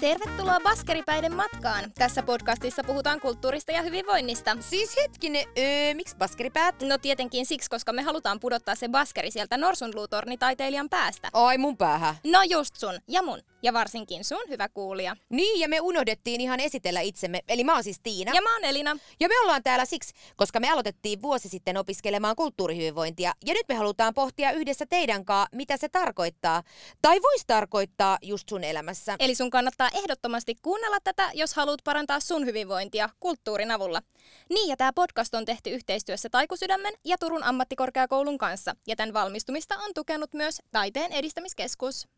Tervetuloa Baskeripäiden matkaan. Tässä podcastissa puhutaan kulttuurista ja hyvinvoinnista. Siis hetkinen, öö, miksi baskeripäät? No tietenkin siksi, koska me halutaan pudottaa se baskeri sieltä norsunluutornitaiteilijan päästä. Ai mun päähän. No just sun ja mun. Ja varsinkin sun, hyvä kuulija. Niin, ja me unohdettiin ihan esitellä itsemme. Eli mä oon siis Tiina. Ja mä oon Elina. Ja me ollaan täällä siksi, koska me aloitettiin vuosi sitten opiskelemaan kulttuurihyvinvointia. Ja nyt me halutaan pohtia yhdessä teidän kanssa, mitä se tarkoittaa. Tai voisi tarkoittaa just sun elämässä. Eli sun kannattaa ehdottomasti kuunnella tätä, jos haluat parantaa sun hyvinvointia kulttuurin avulla. Niin, ja tämä podcast on tehty yhteistyössä Taikusydämen ja Turun ammattikorkeakoulun kanssa. Ja tämän valmistumista on tukenut myös Taiteen edistämiskeskus.